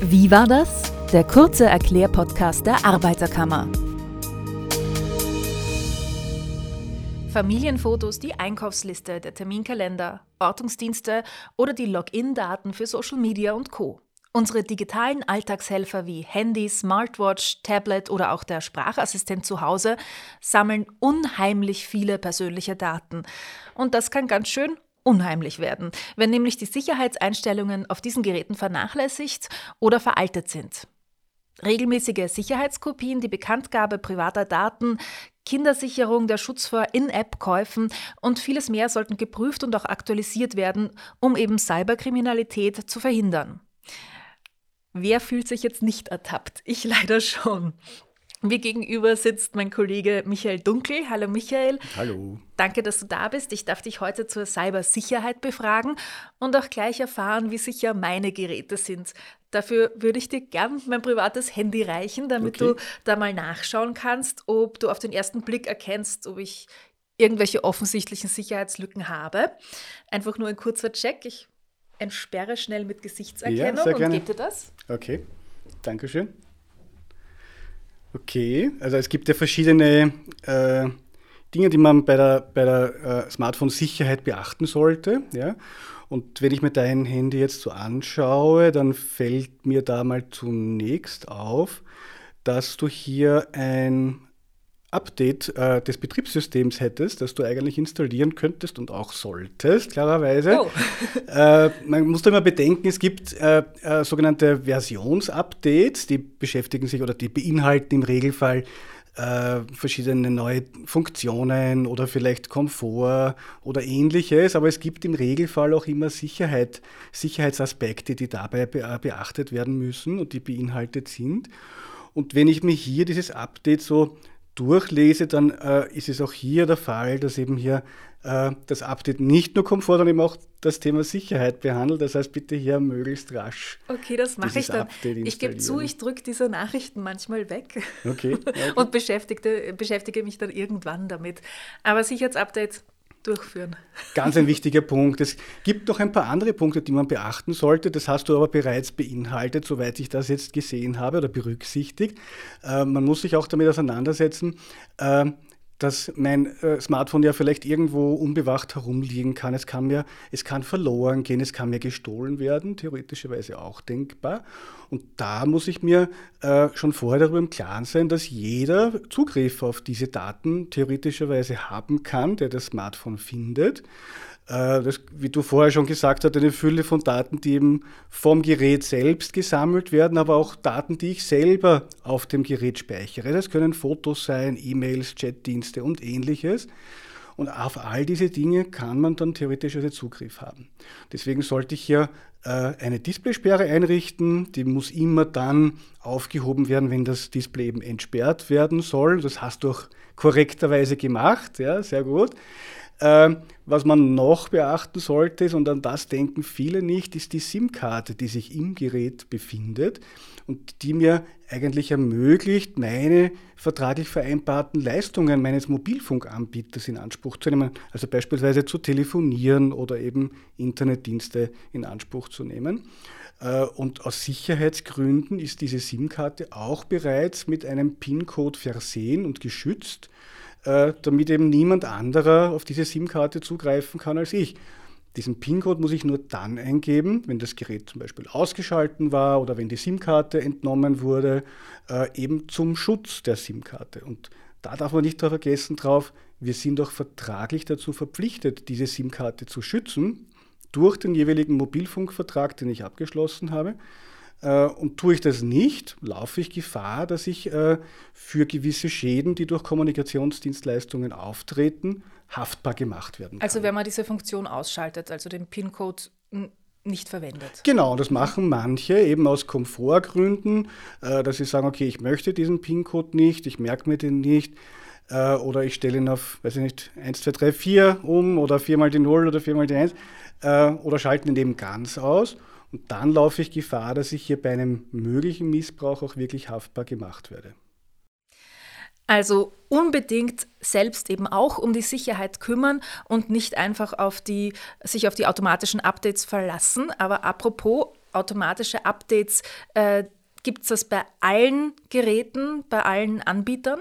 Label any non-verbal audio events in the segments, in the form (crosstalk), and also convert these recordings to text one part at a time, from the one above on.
Wie war das? Der kurze Erklärpodcast der Arbeiterkammer. Familienfotos, die Einkaufsliste, der Terminkalender, Ortungsdienste oder die Login-Daten für Social Media und Co. Unsere digitalen Alltagshelfer wie Handy, Smartwatch, Tablet oder auch der Sprachassistent zu Hause sammeln unheimlich viele persönliche Daten. Und das kann ganz schön unheimlich werden, wenn nämlich die Sicherheitseinstellungen auf diesen Geräten vernachlässigt oder veraltet sind. Regelmäßige Sicherheitskopien, die Bekanntgabe privater Daten, Kindersicherung, der Schutz vor In-App-Käufen und vieles mehr sollten geprüft und auch aktualisiert werden, um eben Cyberkriminalität zu verhindern. Wer fühlt sich jetzt nicht ertappt? Ich (laughs) leider schon. Mir gegenüber sitzt mein Kollege Michael Dunkel. Hallo Michael. Hallo. Danke, dass du da bist. Ich darf dich heute zur Cybersicherheit befragen und auch gleich erfahren, wie sicher meine Geräte sind. Dafür würde ich dir gern mein privates Handy reichen, damit okay. du da mal nachschauen kannst, ob du auf den ersten Blick erkennst, ob ich irgendwelche offensichtlichen Sicherheitslücken habe. Einfach nur ein kurzer Check. Ich entsperre schnell mit Gesichtserkennung ja, und gebe dir das. Okay, Dankeschön. Okay, also es gibt ja verschiedene äh, Dinge, die man bei der, bei der äh, Smartphone-Sicherheit beachten sollte. Ja? Und wenn ich mir dein Handy jetzt so anschaue, dann fällt mir da mal zunächst auf, dass du hier ein Update äh, des Betriebssystems hättest, das du eigentlich installieren könntest und auch solltest, klarerweise. Oh. (laughs) äh, man muss da immer bedenken, es gibt äh, äh, sogenannte Versionsupdates, die beschäftigen sich oder die beinhalten im Regelfall äh, verschiedene neue Funktionen oder vielleicht Komfort oder ähnliches, aber es gibt im Regelfall auch immer Sicherheit, Sicherheitsaspekte, die dabei be äh, beachtet werden müssen und die beinhaltet sind. Und wenn ich mir hier dieses Update so durchlese, dann äh, ist es auch hier der Fall, dass eben hier äh, das Update nicht nur Komfort, sondern eben auch das Thema Sicherheit behandelt. Das heißt, bitte hier möglichst rasch. Okay, das mache ich dann. Ich gebe zu, ich drücke diese Nachrichten manchmal weg okay, (laughs) okay. und beschäftige, beschäftige mich dann irgendwann damit. Aber Sicherheitsupdates durchführen. Ganz ein wichtiger Punkt. Es gibt noch ein paar andere Punkte, die man beachten sollte. Das hast du aber bereits beinhaltet, soweit ich das jetzt gesehen habe oder berücksichtigt. Äh, man muss sich auch damit auseinandersetzen. Äh, dass mein äh, Smartphone ja vielleicht irgendwo unbewacht herumliegen kann. Es kann mir, es kann verloren gehen, es kann mir gestohlen werden, theoretischerweise auch denkbar. Und da muss ich mir äh, schon vorher darüber im Klaren sein, dass jeder Zugriff auf diese Daten theoretischerweise haben kann, der das Smartphone findet. Äh, das, wie du vorher schon gesagt hast, eine Fülle von Daten, die eben vom Gerät selbst gesammelt werden, aber auch Daten, die ich selber auf dem Gerät speichere. Das können Fotos sein, E-Mails, Chatdienste und ähnliches. Und auf all diese Dinge kann man dann theoretischerweise Zugriff haben. Deswegen sollte ich hier äh, eine Displaysperre einrichten. Die muss immer dann aufgehoben werden, wenn das Display eben entsperrt werden soll. Das hast du auch korrekterweise gemacht, ja, sehr gut. Ähm, was man noch beachten sollte, ist, und an das denken viele nicht, ist die SIM-Karte, die sich im Gerät befindet und die mir eigentlich ermöglicht, meine vertraglich vereinbarten Leistungen meines Mobilfunkanbieters in Anspruch zu nehmen, also beispielsweise zu telefonieren oder eben Internetdienste in Anspruch zu nehmen. Äh, und aus Sicherheitsgründen ist diese SIM-Karte auch bereits mit einem PIN-Code versehen und geschützt. Äh, damit eben niemand anderer auf diese SIM-Karte zugreifen kann als ich. Diesen PIN-Code muss ich nur dann eingeben, wenn das Gerät zum Beispiel ausgeschalten war oder wenn die SIM-Karte entnommen wurde, äh, eben zum Schutz der SIM-Karte. Und da darf man nicht vergessen drauf, wir sind auch vertraglich dazu verpflichtet, diese SIM-Karte zu schützen durch den jeweiligen Mobilfunkvertrag, den ich abgeschlossen habe. Äh, und tue ich das nicht, laufe ich Gefahr, dass ich äh, für gewisse Schäden, die durch Kommunikationsdienstleistungen auftreten, haftbar gemacht werden also kann. Also wenn man diese Funktion ausschaltet, also den PIN-Code nicht verwendet. Genau, das machen manche eben aus Komfortgründen, äh, dass sie sagen, okay, ich möchte diesen PIN-Code nicht, ich merke mir den nicht oder ich stelle ihn auf, weiß ich nicht, 1, 2, 3, 4 um oder 4 mal die 0 oder 4 mal die 1 oder schalten ihn eben ganz aus. Und dann laufe ich Gefahr, dass ich hier bei einem möglichen Missbrauch auch wirklich haftbar gemacht werde. Also unbedingt selbst eben auch um die Sicherheit kümmern und nicht einfach auf die, sich auf die automatischen Updates verlassen. Aber apropos automatische Updates, äh, gibt es das bei allen Geräten, bei allen Anbietern?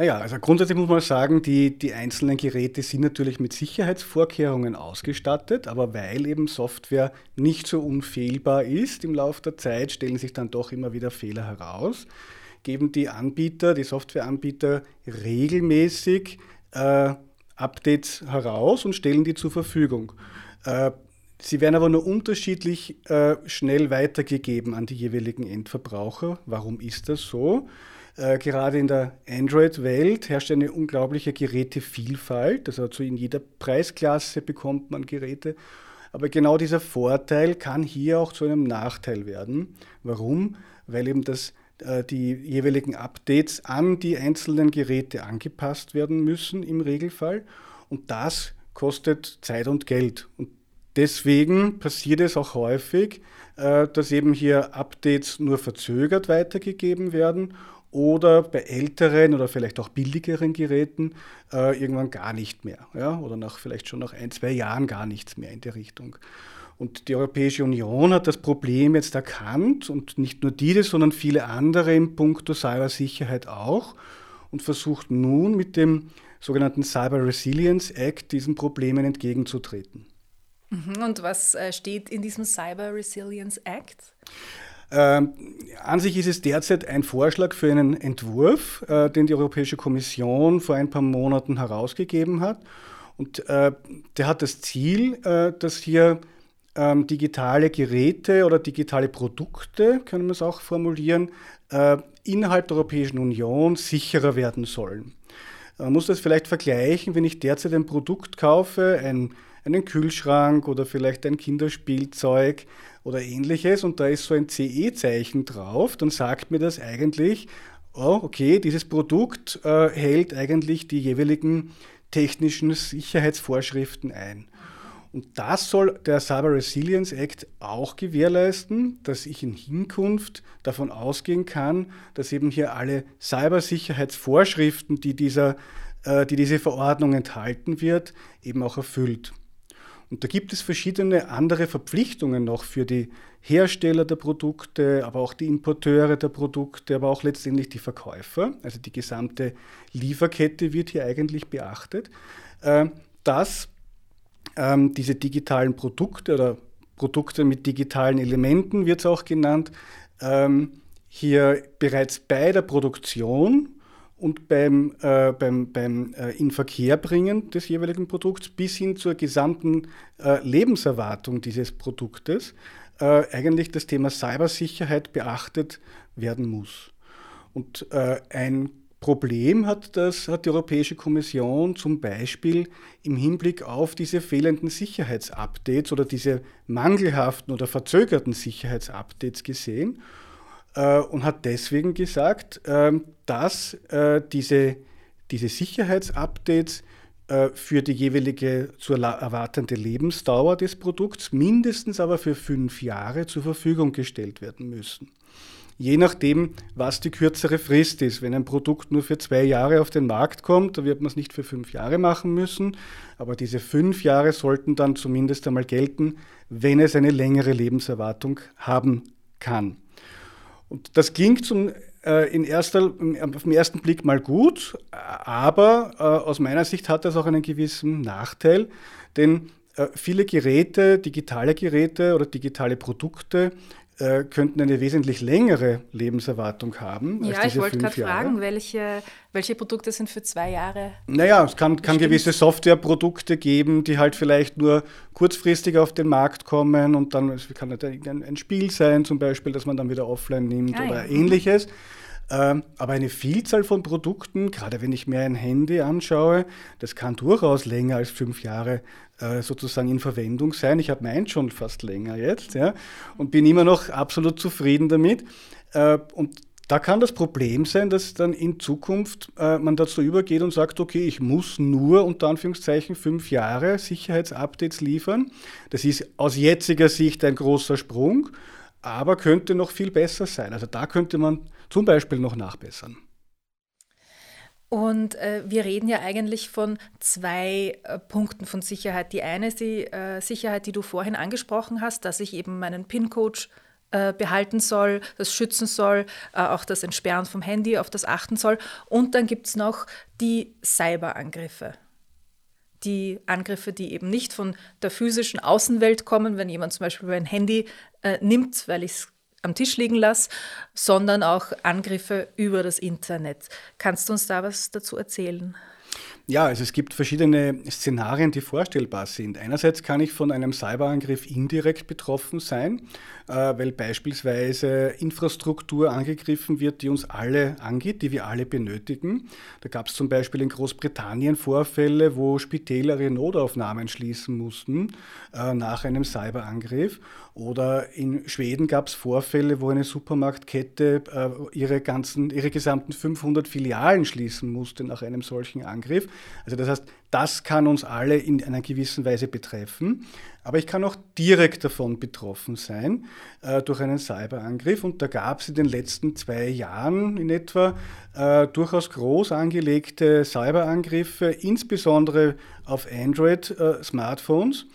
Naja, also grundsätzlich muss man sagen, die, die einzelnen Geräte sind natürlich mit Sicherheitsvorkehrungen ausgestattet, aber weil eben Software nicht so unfehlbar ist im Laufe der Zeit, stellen sich dann doch immer wieder Fehler heraus, geben die Anbieter, die Softwareanbieter regelmäßig äh, Updates heraus und stellen die zur Verfügung. Äh, sie werden aber nur unterschiedlich äh, schnell weitergegeben an die jeweiligen Endverbraucher. Warum ist das so? Äh, gerade in der Android-Welt herrscht eine unglaubliche Gerätevielfalt. Also in jeder Preisklasse bekommt man Geräte. Aber genau dieser Vorteil kann hier auch zu einem Nachteil werden. Warum? Weil eben das, äh, die jeweiligen Updates an die einzelnen Geräte angepasst werden müssen im Regelfall. Und das kostet Zeit und Geld. Und deswegen passiert es auch häufig, äh, dass eben hier Updates nur verzögert weitergegeben werden oder bei älteren oder vielleicht auch billigeren Geräten äh, irgendwann gar nicht mehr. Ja? Oder nach, vielleicht schon nach ein, zwei Jahren gar nichts mehr in der Richtung. Und die Europäische Union hat das Problem jetzt erkannt und nicht nur diese, sondern viele andere im Punkto Cybersicherheit auch und versucht nun mit dem sogenannten Cyber Resilience Act diesen Problemen entgegenzutreten. Mhm. Und was äh, steht in diesem Cyber Resilience Act? Ähm, an sich ist es derzeit ein Vorschlag für einen Entwurf, äh, den die Europäische Kommission vor ein paar Monaten herausgegeben hat. Und äh, der hat das Ziel, äh, dass hier ähm, digitale Geräte oder digitale Produkte, können wir es auch formulieren, äh, innerhalb der Europäischen Union sicherer werden sollen. Man muss das vielleicht vergleichen, wenn ich derzeit ein Produkt kaufe, ein, einen Kühlschrank oder vielleicht ein Kinderspielzeug, oder ähnliches und da ist so ein CE-Zeichen drauf, dann sagt mir das eigentlich, oh, okay, dieses Produkt äh, hält eigentlich die jeweiligen technischen Sicherheitsvorschriften ein. Und das soll der Cyber Resilience Act auch gewährleisten, dass ich in Hinkunft davon ausgehen kann, dass eben hier alle Cybersicherheitsvorschriften, die, dieser, äh, die diese Verordnung enthalten wird, eben auch erfüllt. Und da gibt es verschiedene andere Verpflichtungen noch für die Hersteller der Produkte, aber auch die Importeure der Produkte, aber auch letztendlich die Verkäufer. Also die gesamte Lieferkette wird hier eigentlich beachtet, äh, dass ähm, diese digitalen Produkte oder Produkte mit digitalen Elementen wird es auch genannt, ähm, hier bereits bei der Produktion und beim, äh, beim, beim äh, Inverkehrbringen des jeweiligen Produkts bis hin zur gesamten äh, Lebenserwartung dieses Produktes äh, eigentlich das Thema Cybersicherheit beachtet werden muss. Und äh, ein Problem hat, das, hat die Europäische Kommission zum Beispiel im Hinblick auf diese fehlenden Sicherheitsupdates oder diese mangelhaften oder verzögerten Sicherheitsupdates gesehen und hat deswegen gesagt, äh, dass äh, diese, diese Sicherheitsupdates äh, für die jeweilige zu erwartende Lebensdauer des Produkts mindestens aber für fünf Jahre zur Verfügung gestellt werden müssen. Je nachdem, was die kürzere Frist ist. Wenn ein Produkt nur für zwei Jahre auf den Markt kommt, dann wird man es nicht für fünf Jahre machen müssen. Aber diese fünf Jahre sollten dann zumindest einmal gelten, wenn es eine längere Lebenserwartung haben kann. Und das klingt zum, äh, in erster, auf den ersten Blick mal gut, aber äh, aus meiner Sicht hat das auch einen gewissen Nachteil, denn äh, viele Geräte, digitale Geräte oder digitale Produkte äh, könnten eine wesentlich längere Lebenserwartung haben. Ja, ich wollte gerade fragen, welche, welche Produkte sind für zwei Jahre? Naja, es kann, kann gewisse Softwareprodukte geben, die halt vielleicht nur kurzfristig auf den Markt kommen und dann es kann halt ein, ein Spiel sein, zum Beispiel, das man dann wieder offline nimmt ah, oder ja. ähnliches. Ähm, aber eine Vielzahl von Produkten, gerade wenn ich mir ein Handy anschaue, das kann durchaus länger als fünf Jahre äh, sozusagen in Verwendung sein. Ich habe meins schon fast länger jetzt ja, und bin immer noch absolut zufrieden damit. Äh, und da kann das Problem sein, dass dann in Zukunft äh, man dazu übergeht und sagt, okay, ich muss nur unter Anführungszeichen fünf Jahre Sicherheitsupdates liefern. Das ist aus jetziger Sicht ein großer Sprung, aber könnte noch viel besser sein. Also da könnte man zum Beispiel noch nachbessern. Und äh, wir reden ja eigentlich von zwei äh, Punkten von Sicherheit. Die eine ist die äh, Sicherheit, die du vorhin angesprochen hast, dass ich eben meinen PIN-Code äh, behalten soll, das schützen soll, äh, auch das Entsperren vom Handy, auf das achten soll. Und dann gibt es noch die Cyberangriffe. Die Angriffe, die eben nicht von der physischen Außenwelt kommen, wenn jemand zum Beispiel mein Handy äh, nimmt, weil ich es am Tisch liegen lasse, sondern auch Angriffe über das Internet. Kannst du uns da was dazu erzählen? Ja, also es gibt verschiedene Szenarien, die vorstellbar sind. Einerseits kann ich von einem Cyberangriff indirekt betroffen sein, äh, weil beispielsweise Infrastruktur angegriffen wird, die uns alle angeht, die wir alle benötigen. Da gab es zum Beispiel in Großbritannien Vorfälle, wo Spitäler ihre Notaufnahmen schließen mussten äh, nach einem Cyberangriff. Oder in Schweden gab es Vorfälle, wo eine Supermarktkette äh, ihre, ganzen, ihre gesamten 500 Filialen schließen musste nach einem solchen Angriff. Also das heißt, das kann uns alle in einer gewissen Weise betreffen. Aber ich kann auch direkt davon betroffen sein äh, durch einen Cyberangriff. Und da gab es in den letzten zwei Jahren in etwa äh, durchaus groß angelegte Cyberangriffe, insbesondere auf Android-Smartphones.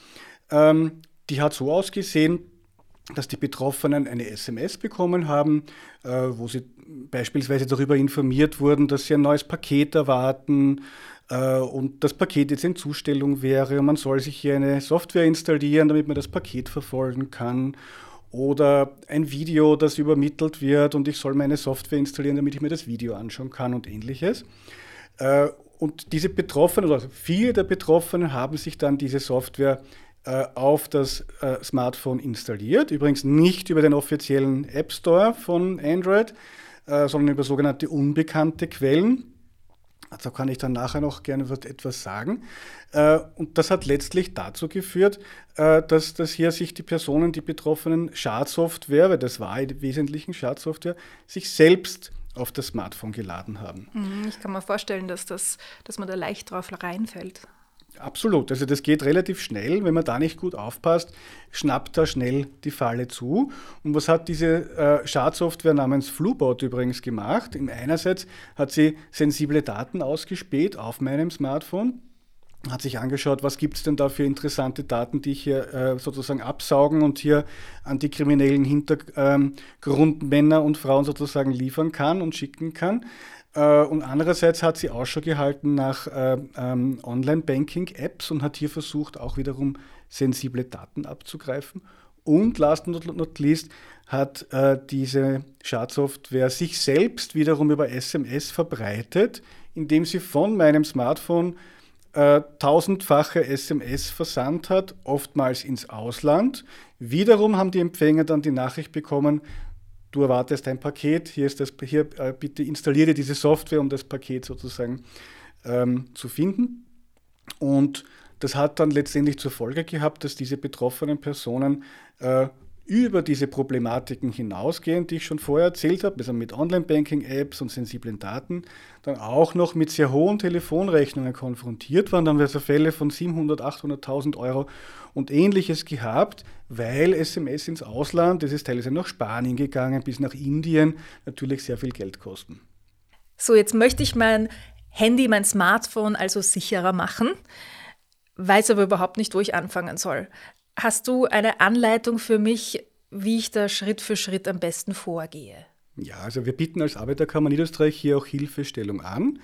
Äh, ähm, die hat so ausgesehen, dass die Betroffenen eine SMS bekommen haben, äh, wo sie beispielsweise darüber informiert wurden, dass sie ein neues Paket erwarten äh, und das Paket jetzt in Zustellung wäre und man soll sich hier eine Software installieren, damit man das Paket verfolgen kann. Oder ein Video, das übermittelt wird und ich soll meine Software installieren, damit ich mir das Video anschauen kann und ähnliches. Äh, und diese Betroffenen, oder viele der Betroffenen haben sich dann diese Software auf das äh, Smartphone installiert. Übrigens nicht über den offiziellen App Store von Android, äh, sondern über sogenannte unbekannte Quellen. Dazu kann ich dann nachher noch gerne etwas sagen. Und das hat letztlich dazu geführt, dass, dass hier sich die Personen, die betroffenen Schadsoftware, weil das war im Wesentlichen Schadsoftware, sich selbst auf das Smartphone geladen haben. Mhm, ich kann mir vorstellen, dass, das, dass man da leicht drauf reinfällt. Absolut. Also das geht relativ schnell. Wenn man da nicht gut aufpasst, schnappt da schnell die Falle zu. Und was hat diese äh, Schadsoftware namens Flubot übrigens gemacht? Im einerseits hat sie sensible Daten ausgespäht auf meinem Smartphone hat sich angeschaut, was gibt es denn da für interessante Daten, die ich hier äh, sozusagen absaugen und hier an die kriminellen Hintergrundmänner und Frauen sozusagen liefern kann und schicken kann. Äh, und andererseits hat sie Ausschau gehalten nach äh, ähm, Online-Banking-Apps und hat hier versucht, auch wiederum sensible Daten abzugreifen. Und last but not least hat äh, diese Schadsoftware sich selbst wiederum über SMS verbreitet, indem sie von meinem Smartphone tausendfache SMS versandt hat, oftmals ins Ausland. Wiederum haben die Empfänger dann die Nachricht bekommen, du erwartest ein Paket, hier ist das, hier äh, bitte installiere diese Software, um das Paket sozusagen ähm, zu finden. Und das hat dann letztendlich zur Folge gehabt, dass diese betroffenen Personen äh, über diese Problematiken hinausgehen, die ich schon vorher erzählt habe, also mit Online-Banking-Apps und sensiblen Daten, dann auch noch mit sehr hohen Telefonrechnungen konfrontiert waren. Dann haben wir also Fälle von 700.000, 800.000 Euro und ähnliches gehabt, weil SMS ins Ausland, das ist teilweise nach Spanien gegangen, bis nach Indien, natürlich sehr viel Geld kosten. So, jetzt möchte ich mein Handy, mein Smartphone also sicherer machen, weiß aber überhaupt nicht, wo ich anfangen soll. Hast du eine Anleitung für mich, wie ich da Schritt für Schritt am besten vorgehe? Ja, also wir bieten als Arbeiterkammer Niederösterreich hier auch Hilfestellung an.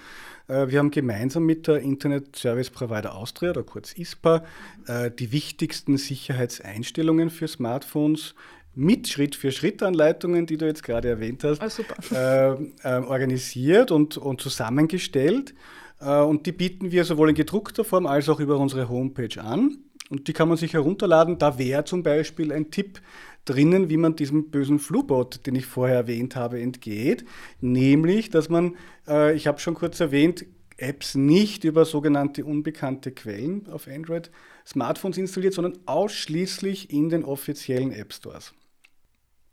Äh, wir haben gemeinsam mit der Internet Service Provider Austria, oder kurz ISPA, äh, die wichtigsten Sicherheitseinstellungen für Smartphones mit Schritt-für-Schritt-Anleitungen, die du jetzt gerade erwähnt hast, oh, äh, äh, organisiert und, und zusammengestellt. Und die bieten wir sowohl in gedruckter Form als auch über unsere Homepage an. Und die kann man sich herunterladen. Da wäre zum Beispiel ein Tipp drinnen, wie man diesem bösen Flubot, den ich vorher erwähnt habe, entgeht. Nämlich, dass man, äh, ich habe schon kurz erwähnt, Apps nicht über sogenannte unbekannte Quellen auf Android-Smartphones installiert, sondern ausschließlich in den offiziellen App Stores.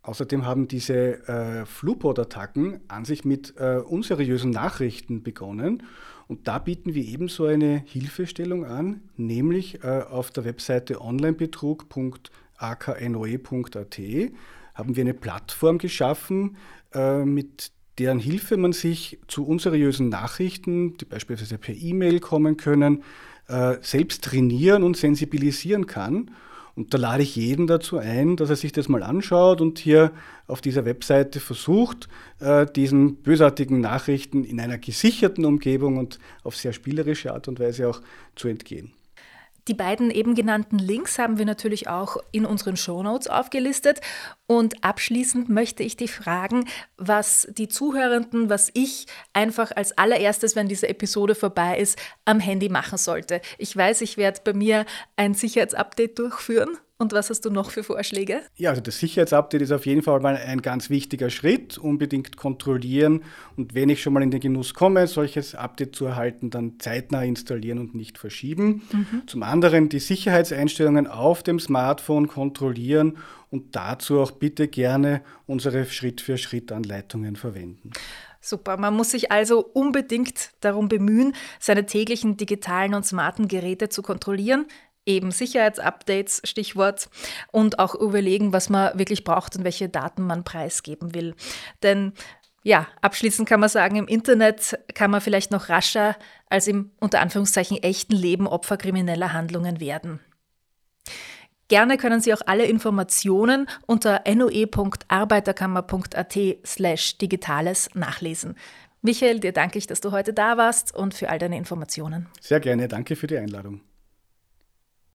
Außerdem haben diese äh, Flupod-Attacken an sich mit äh, unseriösen Nachrichten begonnen. Und da bieten wir ebenso eine Hilfestellung an, nämlich äh, auf der Webseite onlinebetrug.aknoe.at haben wir eine Plattform geschaffen, äh, mit deren Hilfe man sich zu unseriösen Nachrichten, die beispielsweise per E-Mail kommen können, äh, selbst trainieren und sensibilisieren kann. Und da lade ich jeden dazu ein, dass er sich das mal anschaut und hier auf dieser Webseite versucht, äh, diesen bösartigen Nachrichten in einer gesicherten Umgebung und auf sehr spielerische Art und Weise auch zu entgehen. Die beiden eben genannten Links haben wir natürlich auch in unseren Shownotes aufgelistet. Und abschließend möchte ich dich fragen, was die Zuhörenden, was ich einfach als allererstes, wenn diese Episode vorbei ist, am Handy machen sollte. Ich weiß, ich werde bei mir ein Sicherheitsupdate durchführen und was hast du noch für Vorschläge? Ja, also das Sicherheitsupdate ist auf jeden Fall mal ein ganz wichtiger Schritt. Unbedingt kontrollieren und wenn ich schon mal in den Genuss komme, solches Update zu erhalten, dann zeitnah installieren und nicht verschieben. Mhm. Zum anderen die Sicherheitseinstellungen auf dem Smartphone kontrollieren und dazu auch bitte gerne unsere Schritt-für-Schritt-Anleitungen verwenden. Super, man muss sich also unbedingt darum bemühen, seine täglichen digitalen und smarten Geräte zu kontrollieren, eben Sicherheitsupdates, Stichwort, und auch überlegen, was man wirklich braucht und welche Daten man preisgeben will. Denn ja, abschließend kann man sagen, im Internet kann man vielleicht noch rascher als im unter Anführungszeichen echten Leben Opfer krimineller Handlungen werden. Gerne können Sie auch alle Informationen unter noe.arbeiterkammer.at slash digitales nachlesen. Michael, dir danke ich, dass du heute da warst und für all deine Informationen. Sehr gerne, danke für die Einladung.